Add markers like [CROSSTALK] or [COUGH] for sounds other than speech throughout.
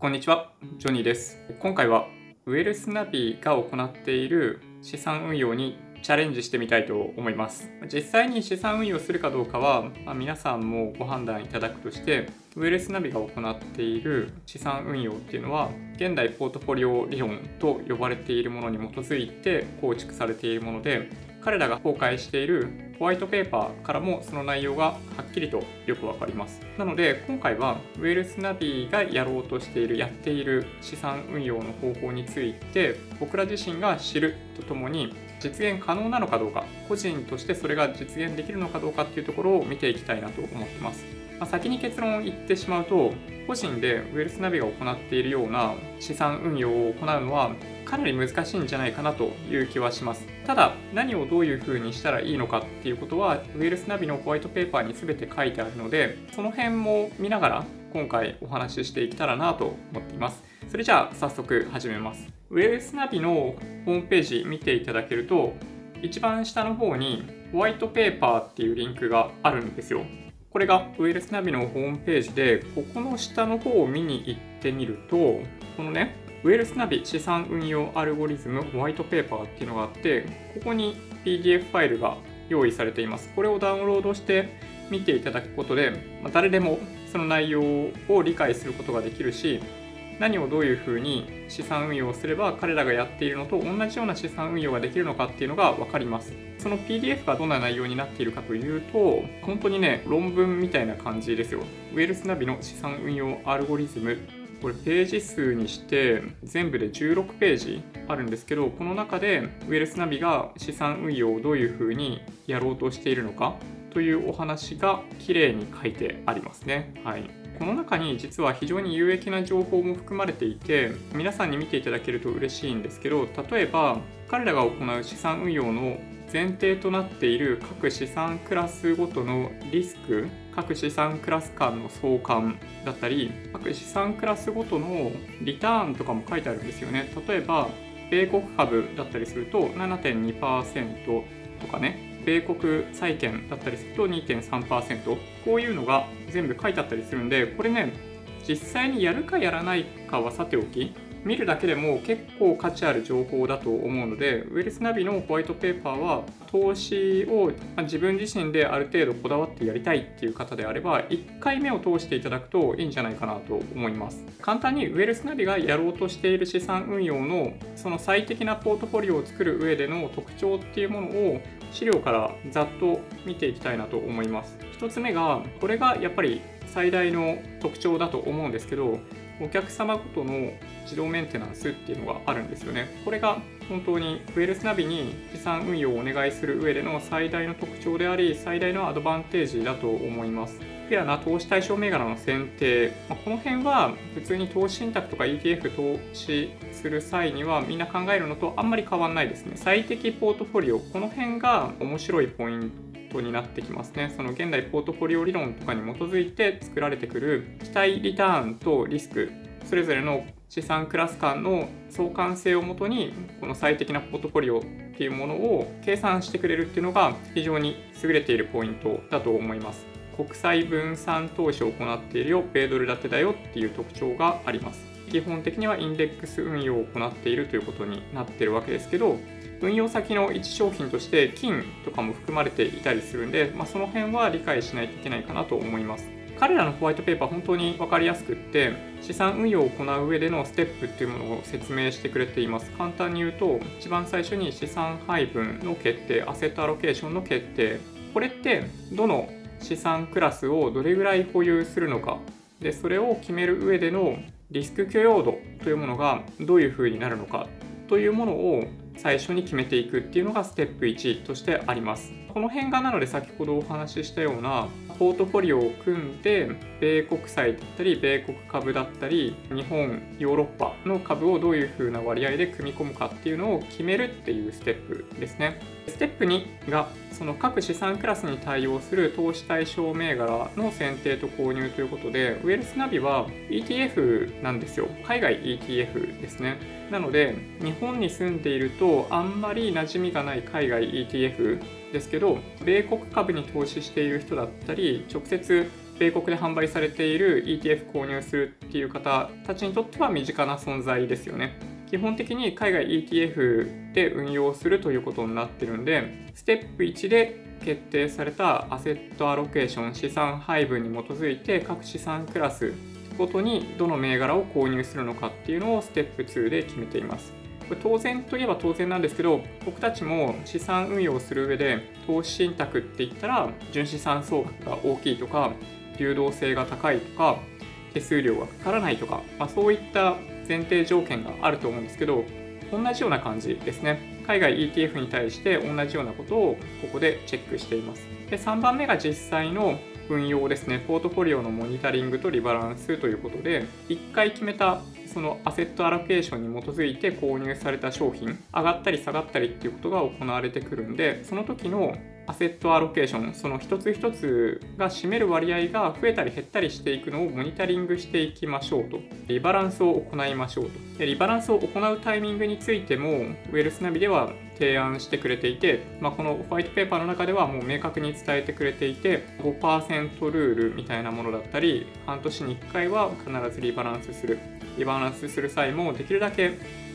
こんにちは、ジョニーです。今回はウェルスナビが行っている資産運用にチャレンジしてみたいと思います。実際に資産運用するかどうかは、まあ皆さんもご判断いただくとして、ウェルスナビが行っている資産運用っていうのは、現代ポートフォリオ理論と呼ばれているものに基づいて構築されているもので、彼らが公開しているホワイトペーパーからもその内容がはっきりとよくわかります。なので今回はウェルスナビがやろうとしているやっている資産運用の方法について僕ら自身が知るとともに実現可能なのかどうか個人としてそれが実現できるのかどうかっていうところを見ていきたいなと思ってます。まあ、先に結論を言ってしまうと個人でウェルスナビが行っているような資産運用を行うのはかなり難しいんじゃないかなという気はします。ただ何をどういうふうにしたらいいのかっていうことはウェルスナビのホワイトペーパーに全て書いてあるのでその辺も見ながら今回お話ししていけたらなと思っています。それじゃあ早速始めます。ウェルスナビのホームページ見ていただけると一番下の方にホワイトペーパーっていうリンクがあるんですよ。これがウェルスナビのホームページで、ここの下の方を見に行ってみると、このね、ウェルスナビ資産運用アルゴリズムホワイトペーパーっていうのがあって、ここに PDF ファイルが用意されています。これをダウンロードして見ていただくことで、ま、誰でもその内容を理解することができるし、何をどういうふうに資産運用をすれば彼らがやっているのと同じような資産運用ができるのかっていうのが分かります。その PDF がどんな内容になっているかというと、本当にね、論文みたいな感じですよ。ウェルスナビの資産運用アルゴリズム。これページ数にして全部で16ページあるんですけど、この中でウェルスナビが資産運用をどういうふうにやろうとしているのかというお話が綺麗に書いてありますね。はい。この中に実は非常に有益な情報も含まれていて皆さんに見ていただけると嬉しいんですけど例えば彼らが行う資産運用の前提となっている各資産クラスごとのリスク各資産クラス間の相関だったり各資産クラスごとのリターンとかも書いてあるんですよね。例えば米国株だったりすると7.2%とかね。米国債券だったりすると2.3%こういうのが全部書いてあったりするんでこれね実際にやるかやらないかはさておき見るだけでも結構価値ある情報だと思うのでウェルスナビのホワイトペーパーは投資を自分自身である程度こだわってやりたいっていう方であれば1回目を通していただくといいんじゃないかなと思います。簡単にウェルスナビがやろうとしている資産運用のその最適なポートフォリオを作る上での特徴っていうものを資料からざっと見ていきたいなと思います。1つ目がこれがやっぱり最大の特徴だと思うんですけどお客様ごとの自動メンテナンスっていうのがあるんですよね。これが本当にウェルスナビに資産運用をお願いする上での最大の特徴であり最大のアドバンテージだと思います。フェアな投資対象銘柄の選定、まあ、この辺は普通に投資信託とか ETF 投資する際にはみんな考えるのとあんまり変わんないですね。最適ポートフォリオこの辺が面白いポイントになってきますね。その現代ポートフォリオ理論とかに基づいて作られてくる期待リターンとリスクそれぞれの資産クラス間の相関性をもとにこの最適なポートフォリオっていうものを計算してくれるっていうのが非常に優れているポイントだと思います。国際分散投資を行っているよ米ドル建てだよっていう特徴があります。基本的にはインデックス運用を行っているということになってるわけですけど運用先の一商品として金とかも含まれていたりするんで、まあ、その辺は理解しないといけないかなと思います。彼らのホワイトペーパー本当に分かりやすくって資産運用を行う上でのステップっていうものを説明してくれています。簡単に言うと一番最初に資産配分の決定アセットアロケーションの決定。これってどの資産クラスをどれぐらい保有するのか。でそれを決める上でのリスク許容度というものがどういうふうになるのかというものを最初に決めていくっていうのがステップ1としてあります。この辺がなので先ほどお話ししたようなポートフォリオを組んで米国債だったり米国株だったり日本ヨーロッパの株をどういうふうな割合で組み込むかっていうのを決めるっていうステップですね。ステップ2がその各資産クラスに対応する投資対象銘柄の選定と購入ということでウェルスナビは ETF なんですよ海外 ETF ですねなので日本に住んでいるとあんまり馴染みがない海外 ETF ですけど米国株に投資している人だったり直接米国で販売されている ETF 購入するっていう方たちにとっては身近な存在ですよね。基本的に海外 ETF で運用するということになってるんで、ステップ1で決定されたアセットアロケーション資産配分に基づいて各資産クラスごとにどの銘柄を購入するのかっていうのをステップ2で決めています。これ当然といえば当然なんですけど僕たちも資産運用をする上で投資信託って言ったら純資産総額が大きいとか流動性が高いとか手数料がかからないとか、まあ、そういった前提条件があると思うんですけど同じような感じですね。海外 ETF に対して同じようなことをここでチェックしています。で3番目が実際の運用ですね。ポートフォリオのモニタリングとリバランスということで1回決めたそのアセットアロケーションに基づいて購入された商品上がったり下がったりっていうことが行われてくるんでその時のアセットアロケーションその一つ一つが占める割合が増えたり減ったりしていくのをモニタリングしていきましょうと。リバランスを行いましょうと。でリバランスを行うタイミングについてもウェルスナビでは提案してくれていて、まあ、このホワイトペーパーの中ではもう明確に伝えてくれていて5%ルールみたいなものだったり半年に1回は必ずリバランスする。リバランスする際もできるだけ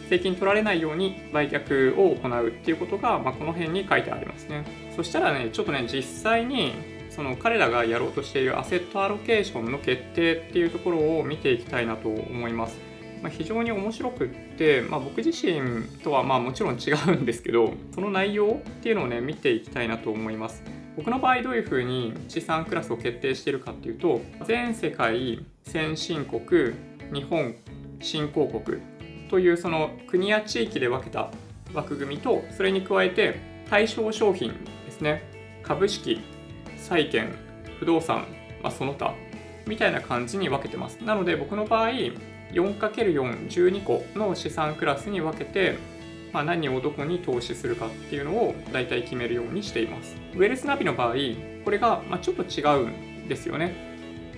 税金取られないように売却を行うっていうことが、まあ、この辺に書いてありますね。そしたらね、ちょっとね、実際にその彼らがやろうとしているアセットアロケーションの決定っていうところを見ていきたいなと思います。まあ、非常に面白くって、まあ、僕自身とはまあもちろん違うんですけど、その内容っていうのをね、見ていきたいなと思います。僕の場合どういうふうに資産クラスを決定しているかっていうと、全世界、先進国、日本、新興国というその国や地域で分けた枠組みとそれに加えて対象商品ですね。株式債券不動産、まあ、その他みたいな感じに分けてます。なので僕の場合 4×412 個の資産クラスに分けて、まあ、何をどこに投資するかっていうのを大体決めるようにしています。ウェルスナビの場合これがまちょっと違うんですよね。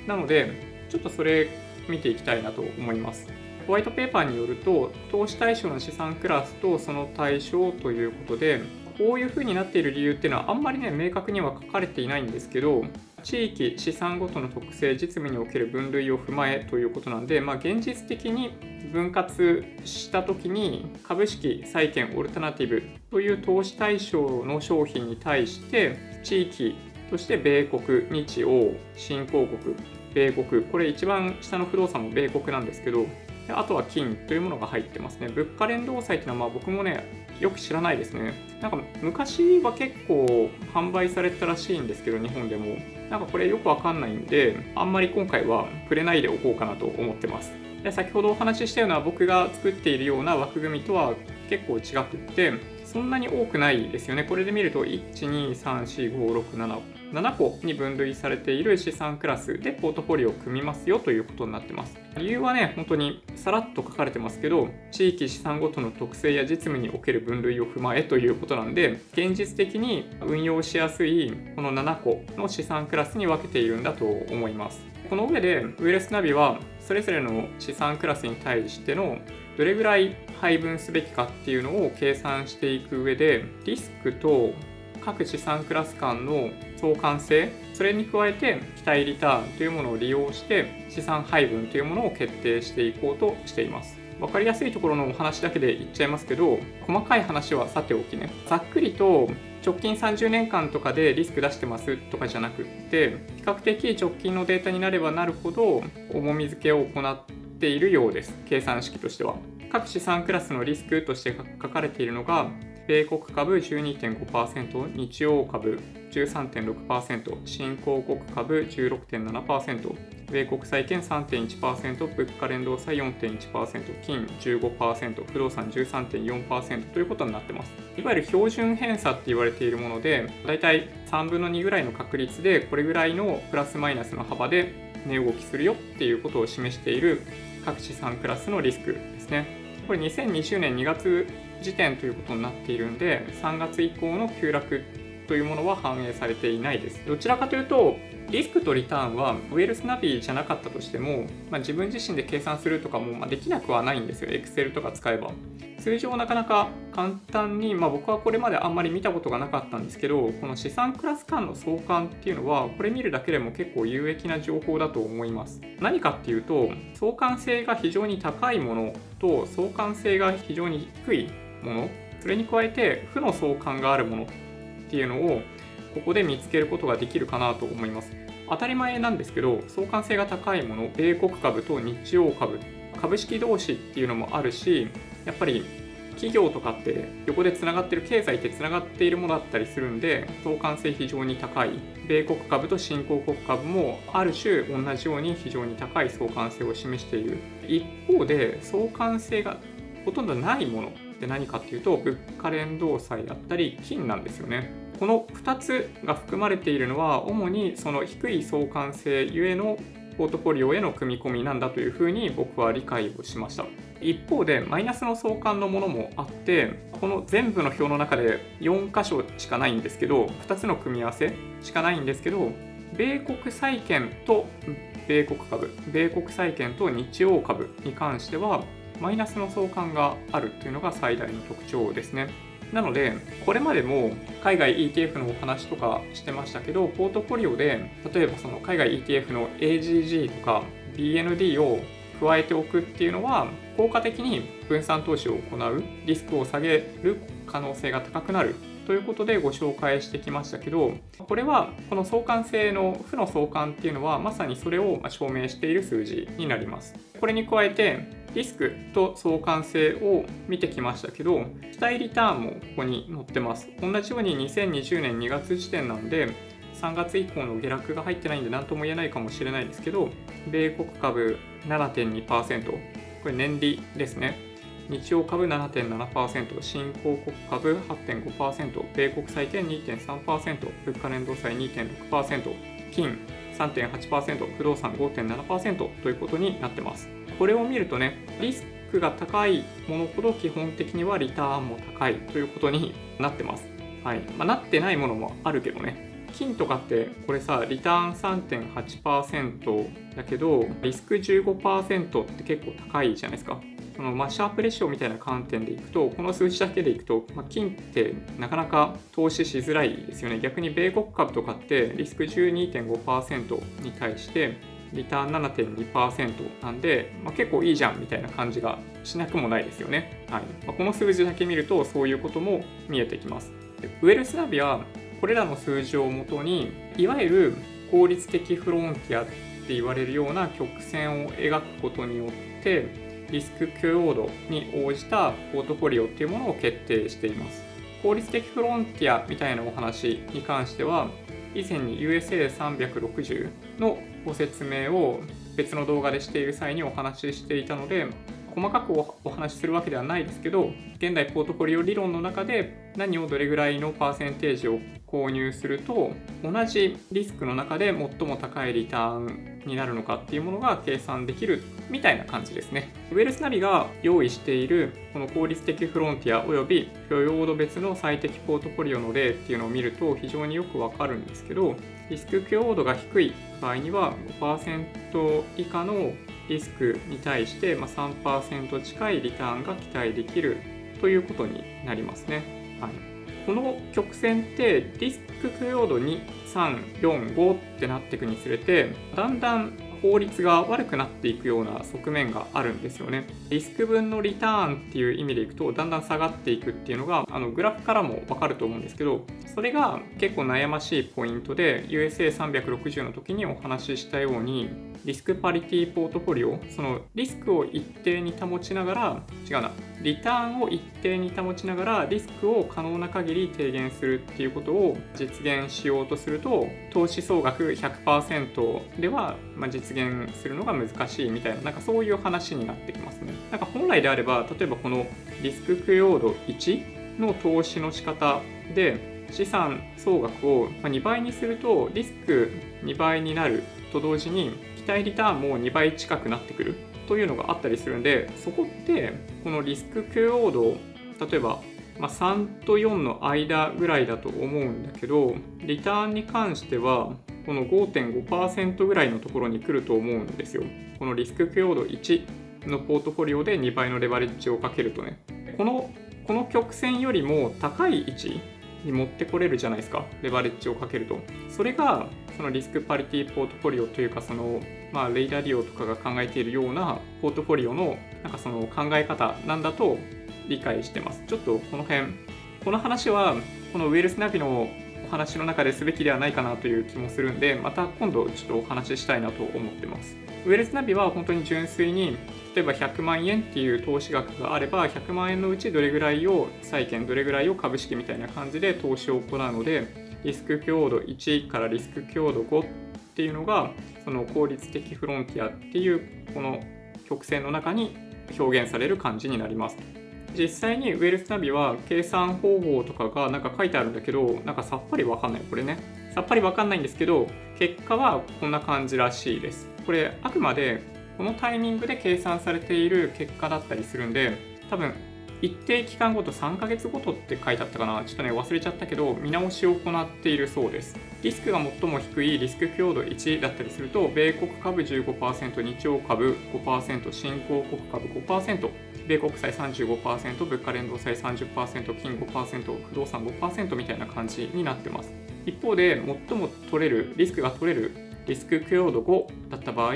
なのでちょっとそれ見ていきたいなと思います。ホワイトペーパーによると投資対象の資産クラスとその対象ということでこういう風になっている理由っていうのはあんまりね明確には書かれていないんですけど地域資産ごとの特性実務における分類を踏まえということなんで、まあ、現実的に分割した時に株式債券オルタナティブという投資対象の商品に対して地域として米国日欧新興国米国これ一番下の不動産も米国なんですけどあとは金というものが入ってますね。物価連動債っていうのはまあ僕もね、よく知らないですね。なんか昔は結構販売されたらしいんですけど、日本でも。なんかこれよくわかんないんで、あんまり今回は触れないでおこうかなと思ってます。で先ほどお話ししたような僕が作っているような枠組みとは結構違くって、そんなに多くないですよね。これで見ると、1、2、3、4、5、6、7、7個に分類されている資産クラスでポートフォリオを組みますよということになってます。理由はね、本当にさらっと書かれてますけど、地域資産ごとの特性や実務における分類を踏まえということなんで、現実的に運用しやすいこの7個の資産クラスに分けているんだと思います。この上で、ウェルスナビはそれぞれの資産クラスに対してのどれぐらい配分すべきかっていうのを計算していく上で、リスクと各資産クラス間の相関性それに加えて期待リターンというものを利用して資産配分というものを決定していこうとしています。分かりやすいところのお話だけで言っちゃいますけど細かい話はさておきね。ざっくりと直近30年間とかでリスク出してますとかじゃなくって比較的直近のデータになればなるほど重み付けを行っているようです計算式としては各資産クラスのリスクとして書かれているのが米国株12.5%、日曜株13.6%、新興国株16.7%、米国債券3.1%、物価連動債4.1%、金15%、不動産13.4%ということになってます。いわゆる標準偏差って言われているもので、だいたい3分の2ぐらいの確率で、これぐらいのプラスマイナスの幅で値動きするよっていうことを示している各資産クラスのリスクですね。これ2020年2月時点ということになっているんで3月以降の急落というものは反映されていないですどちらかというとリスクとリターンはウェルスナビじゃなかったとしても、まあ、自分自身で計算するとかもまできなくはないんですよ。Excel とか使えば。通常なかなか簡単に、まあ、僕はこれまであんまり見たことがなかったんですけどこの資産クラス間の相関っていうのはこれ見るだけでも結構有益な情報だと思います。何かっていうと相関性が非常に高いものと相関性が非常に低いもの。それに加えて負の相関があるものっていうのをここで見つけることができるかなと思います。当たり前なんですけど相関性が高いもの米国株と日曜株株式同士っていうのもあるしやっぱり企業とかって横でつながってる経済ってつながっているものだったりするんで相関性非常に高い米国株と新興国株もある種同じように非常に高い相関性を示している。一方で相関性がほとんどないものって何かっていうと物価連動債だったり金なんですよね。この2つが含まれているのは主にその低い相関性ゆえのポートフォリオへの組み込みなんだというふうに僕は理解をしました。一方でマイナスの相関のものもあってこの全部の表の中で4箇所しかないんですけど2つの組み合わせしかないんですけど米国債券と米国株米国債券と日曜株に関してはマイナスの相関があるっていうのが最大の特徴ですね。なのでこれまでも海外 ETF のお話とかしてましたけどポートフォリオで例えばその海外 ETF の AGG とか BND を加えておくっていうのは効果的に分散投資を行うリスクを下げる可能性が高くなるということでご紹介してきましたけどこれはこの相関性の負の相関っていうのはまさにそれを証明している数字になります。これに加えてリスクと相関性を見てきましたけど、期待リターンもここに載ってます。同じように2020年2月時点なんで、3月以降の下落が入ってないんで何とも言えないかもしれないですけど、米国株7.2%、これ年利ですね。日曜株7.7%、新興国株8.5%、米国債券2.3%、物価連動債2.6%、金3.8%、不動産5.7%ということになってます。これを見るとね、リスクが高いものほど基本的にはリターンも高いということになってます。はい。まあ、なってないものもあるけどね。金とかってこれさ、リターン3.8%だけど、リスク15%って結構高いじゃないですか。そのまあシャープレシオみたいな観点でいくと、この数字だけでいくと、まあ、金ってなかなか投資しづらいですよね。逆に米国株とかってリスク12.5%に対して、リターン7.2%なんで、まあ、結構いいじゃんみたいな感じがしなくもないですよね。はいまあ、この数字だけ見るとそういうことも見えてきます。でウェルスナビはこれらの数字をもとにいわゆる効率的フロンティアって言われるような曲線を描くことによってリスク許容度に応じたポートフォリオっていうものを決定しています。効率的フロンティアみたいなお話に関しては以前に USA360 のご説明を別の動画でしている際にお話ししていたので細かくお話しするわけではないですけど現代ポートフォリオ理論の中で何をどれぐらいのパーセンテージを購入すると同じリスクの中で最も高いリターンになるのかっていうものが計算できるみたいな感じですね。ウェルスナビが用意しているこの効率的フロンティアおよび許容度別の最適ポートフォリオの例っていうのを見ると非常によくわかるんですけどリスク許容度が低い場合には5%以下のリスクに対して3%近いリターンが期待できるということになりますね。はい、この曲線ってリスク許容度2、3、4、5ってなっていくにつれてだんだん効率が悪くなっていくような側面があるんですよね。リスク分のリターンっていう意味でいくとだんだん下がっていくっていうのがあのグラフからもわかると思うんですけどそれが結構悩ましいポイントで USA360 の時にお話ししたようにリスクパリティポートフォリオそのリスクを一定に保ちながら違うなリターンを一定に保ちながらリスクを可能な限り低減するっていうことを実現しようとすると投資総額100%ではま実現するのが難しいみたいななんかそういう話になってきますね。なんか本来であれば例えばこのリスク許容度1の投資の仕方で資産総額を2倍にするとリスク2倍になると同時に期待リターンも2倍近くなってくるというのがあったりするんでそこってこのリスク許容度例えばま3と4の間ぐらいだと思うんだけどリターンに関してはこの5.5%ぐらいのところに来ると思うんですよ。このリスク許容度1のポートフォリオで2倍のレバレッジをかけるとね。このこの曲線よりも高い位置に持ってこれるじゃないですか。レバレッジをかけると。それがそのリスクパリティポートフォリオというかその、まあ、レイダリオとかが考えているようなポートフォリオのなんかその考え方なんだと理解してます。ちょっとこの辺、この話はこのウェルスナビのお話の中ですべきではないかなという気もするんで、また今度ちょっとお話ししたいなと思ってます。ウェルスナビは本当に純粋に例えば100万円っていう投資額があれば100万円のうちどれぐらいを債券どれぐらいを株式みたいな感じで投資を行うのでリスク強度1からリスク強度5っていうのがその効率的フロンティアっていうこの曲線の中に表現される感じになります。実際にウェルスナビは計算方法とかがなんか書いてあるんだけどなんかさっぱりわかんない。これね。さっぱりわかんないんですけど結果はこんな感じらしいです。これあくまでこのタイミングで計算されている結果だったりするんで多分一定期間ごと3ヶ月ごとって書いてあったかな。ちょっとね忘れちゃったけど見直しを行っているそうです。リスクが最も低いリスク強度1だったりすると米国株15%日曜株5%新興国株5%米国債35%物価連動債30%金5%不動産5%みたいな感じになってます一方で最も取れるリスクが取れるリスク強度5だった場合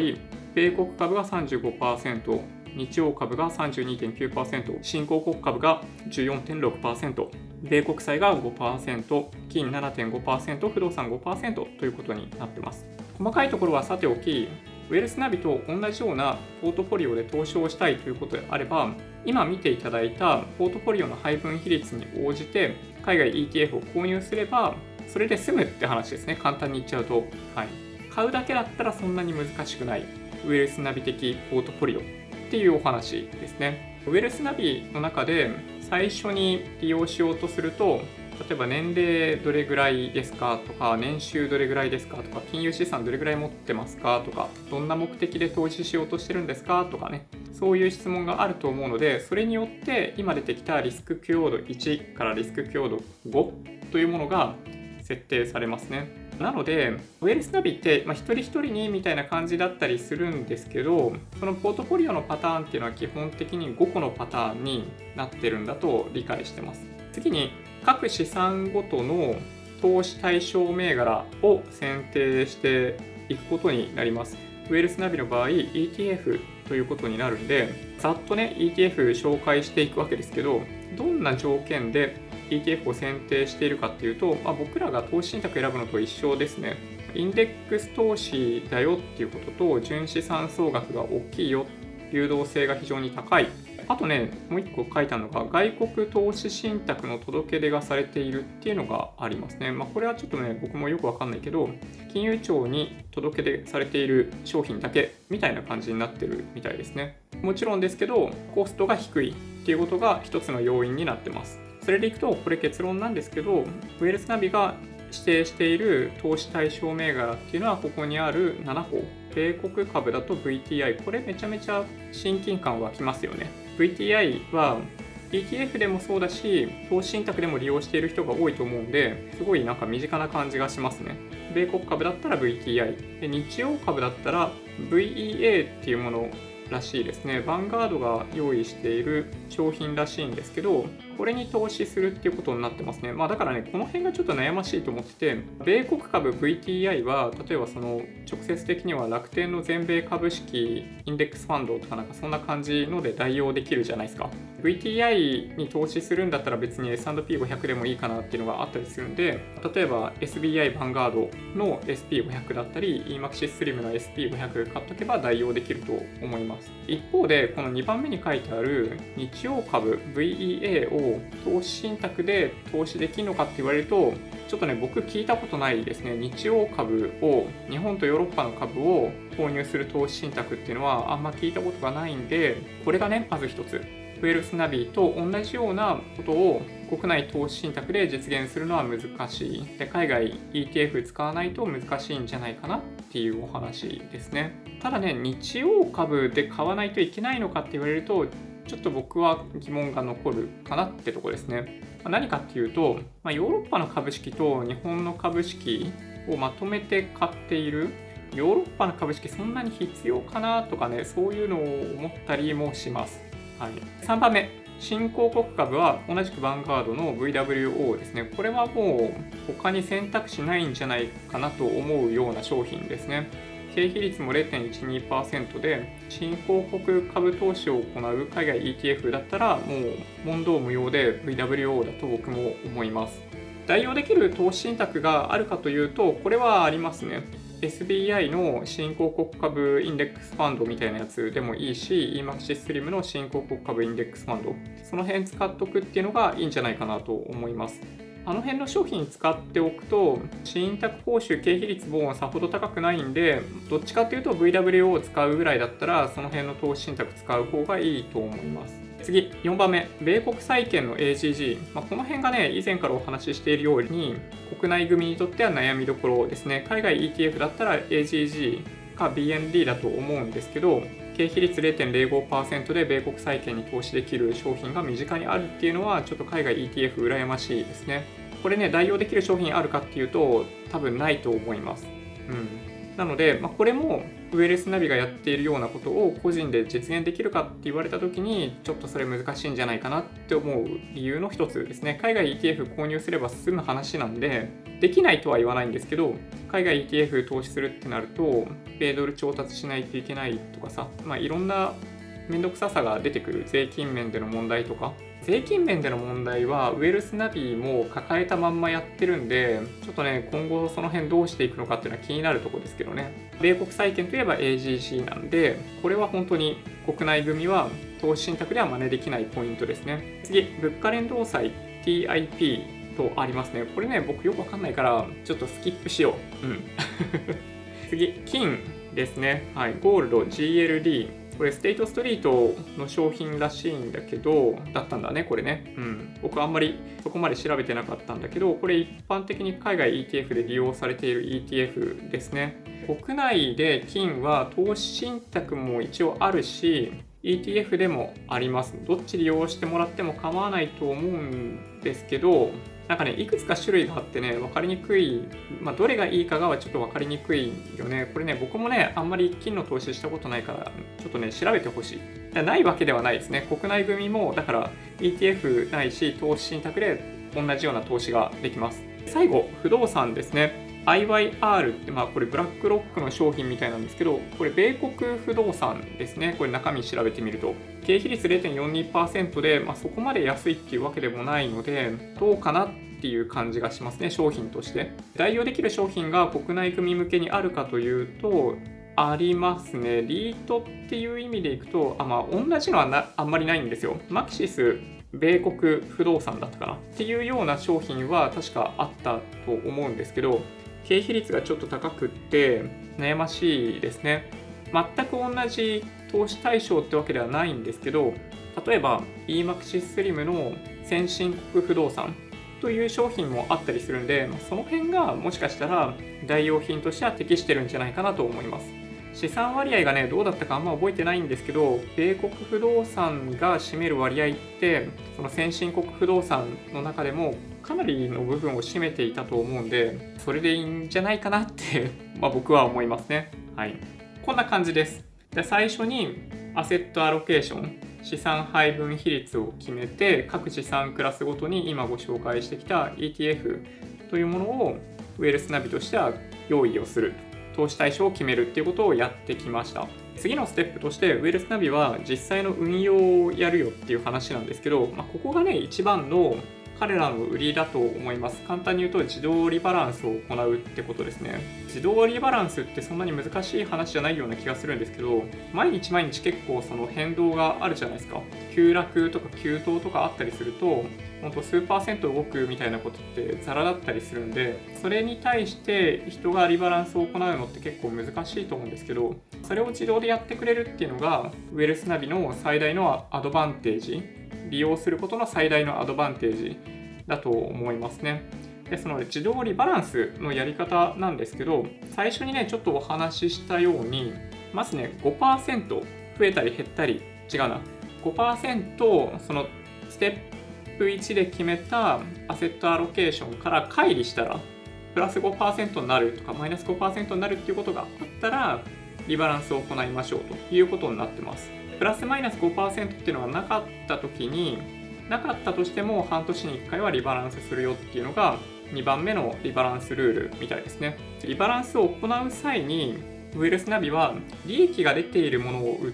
米国株が35%日曜株が32.9%、新興国株が14.6%、米国債が5%、金7.5%、不動産5%ということになってます。細かいところはさておき、ウェルスナビと同じようなポートフォリオで投資をしたいということであれば、今見ていただいたポートフォリオの配分比率に応じて、海外 ETF を購入すれば、それで済むって話ですね。簡単に言っちゃうと。はい。買うだけだったらそんなに難しくない、ウェルスナビ的ポートフォリオっていうお話ですね。ウェルスナビの中で最初に利用しようとすると、例えば年齢どれぐらいですかとか、年収どれぐらいですかとか、金融資産どれぐらい持ってますかとか、どんな目的で投資しようとしてるんですかとかね、そういう質問があると思うので、それによって今出てきたリスク許容度1からリスク許容度5というものが設定されますね。なので、ウェルスナビって、まあ、一人一人にみたいな感じだったりするんですけど、そのポートフォリオのパターンっていうのは基本的に5個のパターンになってるんだと理解してます。次に、各資産ごとの投資対象銘柄を選定していくことになります。ウェルスナビの場合、ETF ということになるんで、ざっとね、ETF 紹介していくわけですけど、どんな条件で ETF を選定しているかっていうと、まあ、僕らが投資信託選ぶのと一緒ですね。インデックス投資だよっていうことと、純資産総額が大きいよ、流動性が非常に高い。あとね、もう一個書いてあるのが、外国投資信託の届け出がされているっていうのがありますね。まあ、これはちょっとね、僕もよくわかんないけど、金融庁に届け出されている商品だけみたいな感じになってるみたいですね。もちろんですけど、コストが低いっていうことが一つの要因になってます。それでいくと、これ結論なんですけど、ウェルスナビが指定している投資対象銘柄っていうのはここにある7個。米国株だと VTI。これめちゃめちゃ親近感湧きますよね。VTI は ETF でもそうだし、投資信託でも利用している人が多いと思うんで、すごいなんか身近な感じがしますね。米国株だったら VTI。で日曜株だったら VEA っていうものらしいですね。ヴァンガードが用意している商品らしいんですけど、これに投資するっていうことになってますね。まあだからね、この辺がちょっと悩ましいと思ってて、米国株 VTI は、例えばその直接的には楽天の全米株式インデックスファンドとかなんかそんな感じので代用できるじゃないですか。VTI に投資するんだったら別に S&P500 でもいいかなっていうのがあったりするんで、例えば SBI ヴァンガードの SP500 だったり、EMAXIS SLIM の SP500 買っとけば代用できると思います。一方で、この2番目に書いてある日曜株 VEA を投資信託で投資できるのかって言われると、ちょっとね、僕聞いたことないですね。日曜株を、日本とヨーロッパの株を購入する投資信託っていうのはあんま聞いたことがないんで、これがね、まず一つ。ウェルスナビと同じようなことを国内投資信託で実現するのは難しい。で、海外 ETF 使わないと難しいんじゃないかなっていうお話ですね。ただね、日曜株で買わないといけないのかって言われると、ちょっと僕は疑問が残るかなってとこですね。何かっていうと、ま、ヨーロッパの株式と日本の株式をまとめて買っているヨーロッパの株式そんなに必要かなとかねそういうのを思ったりもします、はい、3番目新興国株は同じくヴァンガードの VWO ですね。これはもう他に選択肢ないんじゃないかなと思うような商品ですね。経費率も0.12%で新興国株投資を行う海外 ETF だったらもう問答無用で VWO だと僕も思います。代用できる投資信託があるかというとこれはありますね。SBI の新興国株インデックスファンドみたいなやつでもいいし EMAXI スリムの新興国株インデックスファンドその辺使っとくっていうのがいいんじゃないかなと思います。あの辺の商品使っておくと、信託報酬経費率もさほど高くないんで、どっちかっていうと VWO を使うぐらいだったら、その辺の投資信託使う方がいいと思います。次、4番目、米国債券の AGG。まあ、この辺がね、以前からお話ししているように、国内組にとっては悩みどころですね。海外 ETF だったら AGG か BND だと思うんですけど、経費率0.05%で米国債券に投資できる商品が身近にあるっていうのは、ちょっと海外 ETF 羨ましいですね。これね、代用できる商品あるかっていうと、多分ないと思います。うん。なので、まあ、これもウェルスナビがやっているようなことを個人で実現できるかって言われた時にちょっとそれ難しいんじゃないかなって思う理由の一つですね海外 ETF 購入すれば済む話なんでできないとは言わないんですけど海外 ETF 投資するってなると米ドル調達しないといけないとかさまあいろんな面倒くささが出てくる税金面での問題とか。税金面での問題はウェルスナビも抱えたまんまやってるんでちょっとね今後その辺どうしていくのかっていうのは気になるとこですけどね。米国債券といえば AGC なんでこれは本当に国内組は投資信託では真似できないポイントですね。次物価連動債 TIP とありますね。これね僕よくわかんないからちょっとスキップしよう。うん。[LAUGHS] 次金ですね。はい。ゴールド GLD これステイトストリートの商品らしいんだけど、だったんだね、これね。うん。僕あんまりそこまで調べてなかったんだけど、これ一般的に海外 ETF で利用されている ETF ですね。国内で金は投資信託も一応あるし、ETF でもあります。どっち利用してもらっても構わないと思うんですけど、なんかね、いくつか種類があってね、分かりにくい、まあ、どれがいいかがちょっと分かりにくいよね。これね、僕もね、あんまり金の投資したことないから、ちょっとね、調べてほしい。ないわけではないですね。国内組も、だから ETF ないし、投資信託で同じような投資ができます。最後、不動産ですね。IYR って、まあ、これブラックロックの商品みたいなんですけど、これ米国不動産ですね。これ中身調べてみると。経費率0.42%で、まあ、そこまで安いっていうわけでもないので、どうかなっていう感じがしますね、商品として。代用できる商品が国内組向けにあるかというと、ありますね。リートっていう意味でいくと、あまあ、同じのはなあんまりないんですよ。マキシス米国不動産だったかなっていうような商品は確かあったと思うんですけど、経費率がちょっと高くって悩ましいですね。全く同じ投資対象ってわけではないんですけど、例えば EMAXISSLIM の先進国不動産という商品もあったりするんで、その辺がもしかしたら代用品としては適してるんじゃないかなと思います。資産割合がね、どうだったかあんま覚えてないんですけど、米国不動産が占める割合って、その先進国不動産の中でもかなりの部分を占めていたと思うんで、それでいいんじゃないかなって [LAUGHS] ま僕は思いますね。はい。こんな感じです。で最初にアセットアロケーション、資産配分比率を決めて、各資産クラスごとに今ご紹介してきた ETF というものをウェルスナビとしては用意をする。投資対象を決めるっていうことをやってきました。次のステップとして、ウェルスナビは実際の運用をやるよっていう話なんですけど、まあ、ここがね、一番の彼らの売りだと思います。簡単に言うと自動リバランスを行うってことですね。自動リバランスってそんなに難しい話じゃないような気がするんですけど、毎日毎日結構その変動があるじゃないですか。急落とか急騰とかあったりすると、ほんと数パーセント動くみたいなことってザラだったりするんで、それに対して人がリバランスを行うのって結構難しいと思うんですけど、それを自動でやってくれるっていうのが、ウェルスナビの最大のアドバンテージ利用することの最大のアドバンテージだと思いますね。でそので自動リバランスのやり方なんですけど最初にねちょっとお話ししたようにまずね5%増えたり減ったり違うな5%そのステップ1で決めたアセットアロケーションから乖離したらプラス5%になるとかマイナス5%になるっていうことがあったらリバランスを行いましょうということになってます。プラスマイナス5%っていうのがなかった時になかったとしても半年に1回はリバランスするよっていうのが2番目のリバランスルールみたいですね。リバランスを行う際にウイルスナビは利益が出ているものを売っ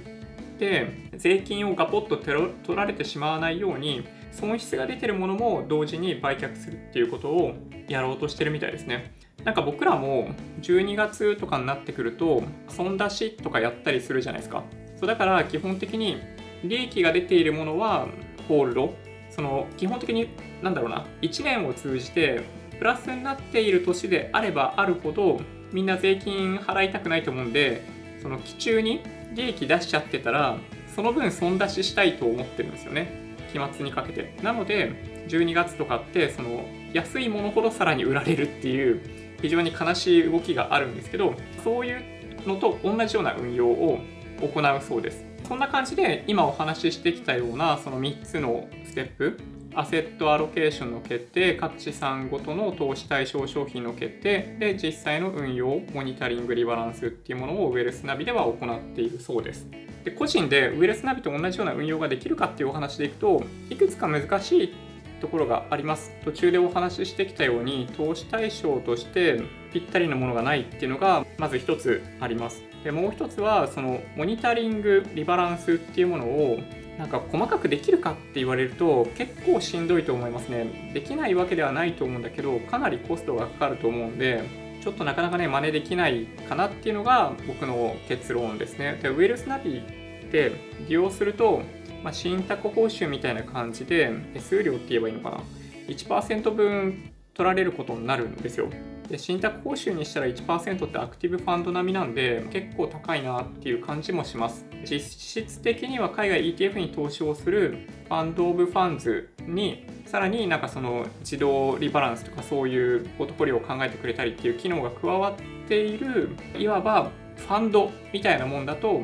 て税金をガポッと取られてしまわないように損失が出てるものも同時に売却するっていうことをやろうとしてるみたいですね。なんか僕らも12月とかになってくると損出しとかやったりするじゃないですか。そうだから基本的に利益が出ているものはホールド。その基本的になんだろうな1年を通じてプラスになっている年であればあるほどみんな税金払いたくないと思うんでその期中に利益出しちゃってたらその分損出ししたいと思ってるんですよね。期末にかけて。なので12月とかってその安いものほどさらに売られるっていう非常に悲しい動きがあるんですけどそういうのと同じような運用を行うそうです。そんな感じで今お話ししてきたようなその3つのステップアセットアロケーションの決定、各資産ごとの投資対象商品の決定、で、実際の運用、モニタリング、リバランスっていうものをウェルスナビでは行っているそうです。で個人でウェルスナビと同じような運用ができるかっていうお話でいくと、いくつか難しいところがあります。途中でお話ししてきたように、投資対象としてぴったりのものがないっていうのが、まず一つあります。でもう一つは、そのモニタリング、リバランスっていうものをなんか細かくできるかって言われると結構しんどいと思いますね。できないわけではないと思うんだけど、かなりコストがかかると思うんで、ちょっとなかなかね、真似できないかなっていうのが僕の結論ですね。で、ウェルスナビって利用すると、まあ、信託報酬みたいな感じで、手数料って言えばいいのかな。1%分取られることになるんですよ。で信託報酬にしたら1%ってアクティブファンド並みなんで結構高いなっていう感じもします。実質的には海外 ETF に投資をするファンド・オブ・ファンズにさらになんかその自動リバランスとかそういうポートフォリオを考えてくれたりっていう機能が加わっているいわばファンドみたいなもんだと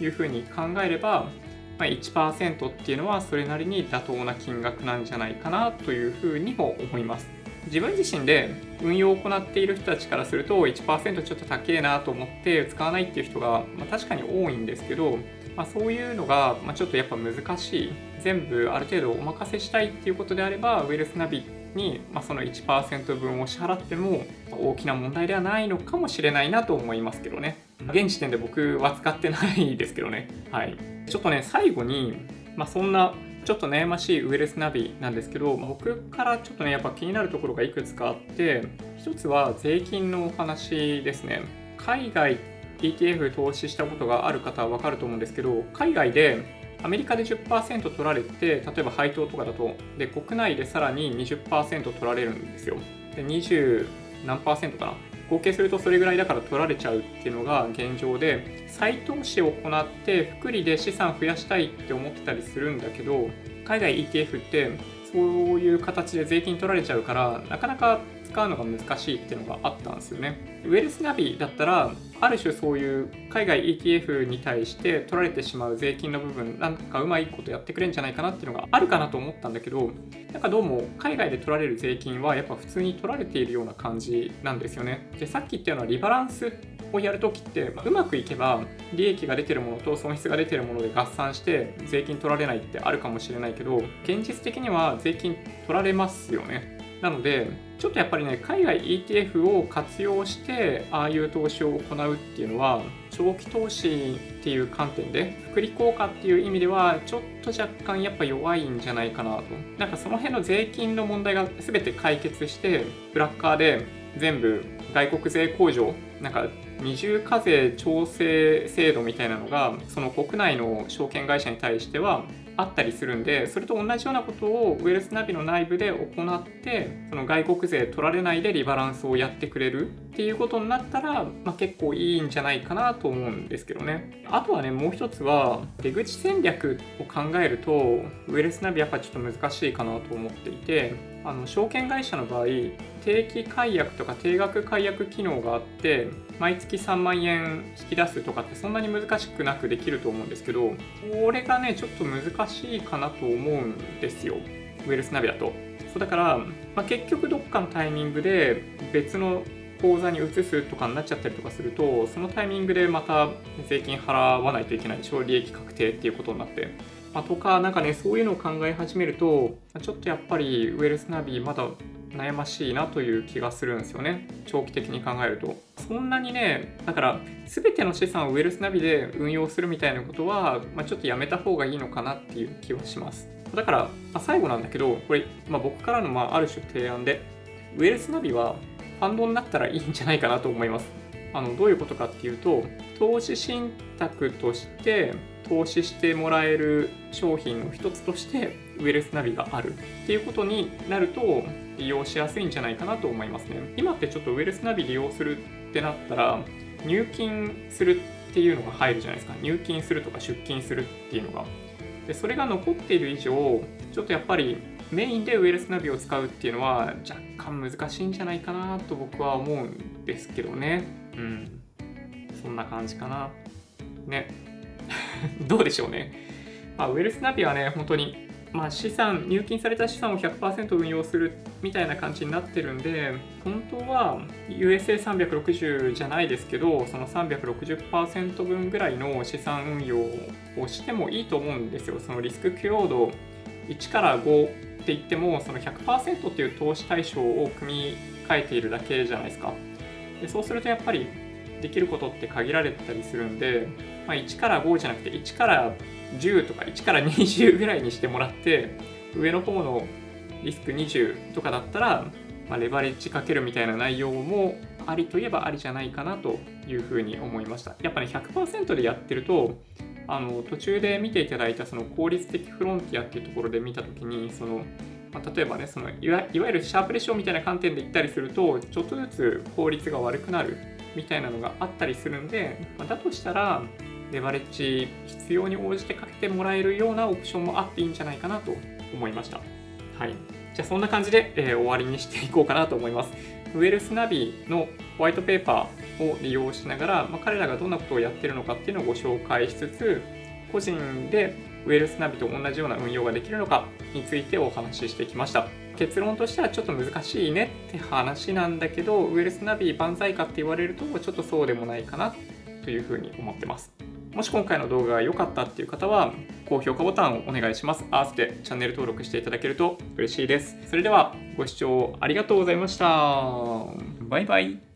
いうふうに考えれば、ま、1%っていうのはそれなりに妥当な金額なんじゃないかなというふうにも思います。自分自身で運用を行っている人たちからすると1%ちょっと高えなと思って使わないっていう人が、まあ、確かに多いんですけど、まあ、そういうのが、まあ、ちょっとやっぱ難しい。全部ある程度お任せしたいっていうことであればウェルスナビに、まあ、その1%分を支払っても大きな問題ではないのかもしれないなと思いますけどね。現時点で僕は使ってないですけどね。はい。ちょっとね最後に、まあ、そんなちょっと悩ましいウェルスナビなんですけど、ま僕からちょっとね、やっぱ気になるところがいくつかあって、一つは税金のお話ですね。海外 ETF 投資したことがある方はわかると思うんですけど、海外でアメリカで10%取られて、例えば配当とかだと、で、国内でさらに20%取られるんですよ。で、20何かな合計するとそれぐらいだから取られちゃうっていうのが現状で再投資を行って福利で資産増やしたいって思ってたりするんだけど海外 ETF ってそういう形で税金取られちゃうからなかなか使うのが難しいっていうのがあったんですよね。ウェルスナビだったらある種そういう海外 ETF に対して取られてしまう税金の部分なんかうまいことやってくれんじゃないかなっていうのがあるかなと思ったんだけどなんかどうも海外で取られる税金はやっぱ普通に取られているような感じなんですよね。でさっき言ったようなリバランスをやるときって、うまくいけば利益が出てるものと損失が出てるもので合算して税金取られないってあるかもしれないけど現実的には税金取られますよね。なので、ちょっとやっぱりね、海外 ETF を活用して、ああいう投資を行うっていうのは、長期投資っていう観点で、福利効果っていう意味では、ちょっと若干やっぱ弱いんじゃないかなと。なんかその辺の税金の問題が全て解決して、ブラッカーで全部外国税控除、なんか二重課税調整制度みたいなのが、その国内の証券会社に対してはあったりするんでそれと同じようなことをウェルスナビの内部で行ってその外国税取られないでリバランスをやってくれるっていうことになったら、まあ、結構いいんじゃないかなと思うんですけどね。あとはねもう一つは出口戦略を考えるとウェルスナビやっぱちょっと難しいかなと思っていてあの証券会社の場合定期解約とか定額解約機能があって毎月3万円引き出すとかってそんなに難しくなくできると思うんですけどこれがねちょっと難しいかなと思うんですよ。ウェルスナビだと。そうだから、まあ、結局どっかのタイミングで別の口座に移すとかになっちゃったりとかするとそのタイミングでまた税金払わないといけないでしょ。利益確定っていうことになって。まあ、とか、なんかね、そういうのを考え始めると、ちょっとやっぱりウェルスナビまだ悩ましいなという気がするんですよね。長期的に考えると。そんなにね、だから全ての資産をウェルスナビで運用するみたいなことは、まあ、ちょっとやめた方がいいのかなっていう気はします。だから、まあ、最後なんだけど、これ、まあ、僕からのまあある種提案で、ウェルスナビはファンドになったらいいんじゃないかなと思います。あのどういうことかっていうと、投資信託として投資してもらえる商品の一つとしてウェルスナビがあるっていうことになると利用しやすいんじゃないかなと思いますね。今ってちょっとウェルスナビ利用するってなったら入金するっていうのが入るじゃないですか。入金するとか出金するっていうのが。でそれが残っている以上ちょっとやっぱりメインでウェルスナビを使うっていうのは若干難しいんじゃないかなと僕は思うんですけどね。うん。そんな感じかな。ね。[LAUGHS] どうでしょうね。まあ、ウェルスナビはね、本当にまあ、資産入金された資産を100%運用するみたいな感じになってるんで本当は USA360 じゃないですけどその360%分ぐらいの資産運用をしてもいいと思うんですよそのリスク許容度1から5って言ってもその100%っていう投資対象を組み替えているだけじゃないですかでそうするとやっぱりできることって限られたりするんで、まあ、1から5じゃなくて1から10とか1から20ぐらいにしてもらって上の方のリスク20とかだったら、まあ、レバレッジかけるみたいな内容もありといえばありじゃないかなというふうに思いました。やっぱね100%でやってるとあの途中で見ていただいたその効率的フロンティアっていうところで見た時にそのまあ、例えばねそのいわいわゆるシャープレシオみたいな観点で言ったりするとちょっとずつ効率が悪くなるみたいなのがあったりするんで、まあ、だとしたらレバレッジ必要に応じてかけてもらえるようなオプションもあっていいんじゃないかなと思いました。はい。じゃあそんな感じで、えー、終わりにしていこうかなと思います。ウェルスナビのホワイトペーパーを利用しながら、まあ、彼らがどんなことをやってるのかっていうのをご紹介しつつ、個人でウェルスナビと同じような運用ができるのかについてお話ししてきました。結論としてはちょっと難しいねって話なんだけど、ウェルスナビ万歳かって言われるとちょっとそうでもないかなというふうに思ってます。もし今回の動画が良かったっていう方は、高評価ボタンをお願いします。合わせてチャンネル登録していただけると嬉しいです。それではご視聴ありがとうございました。バイバイ。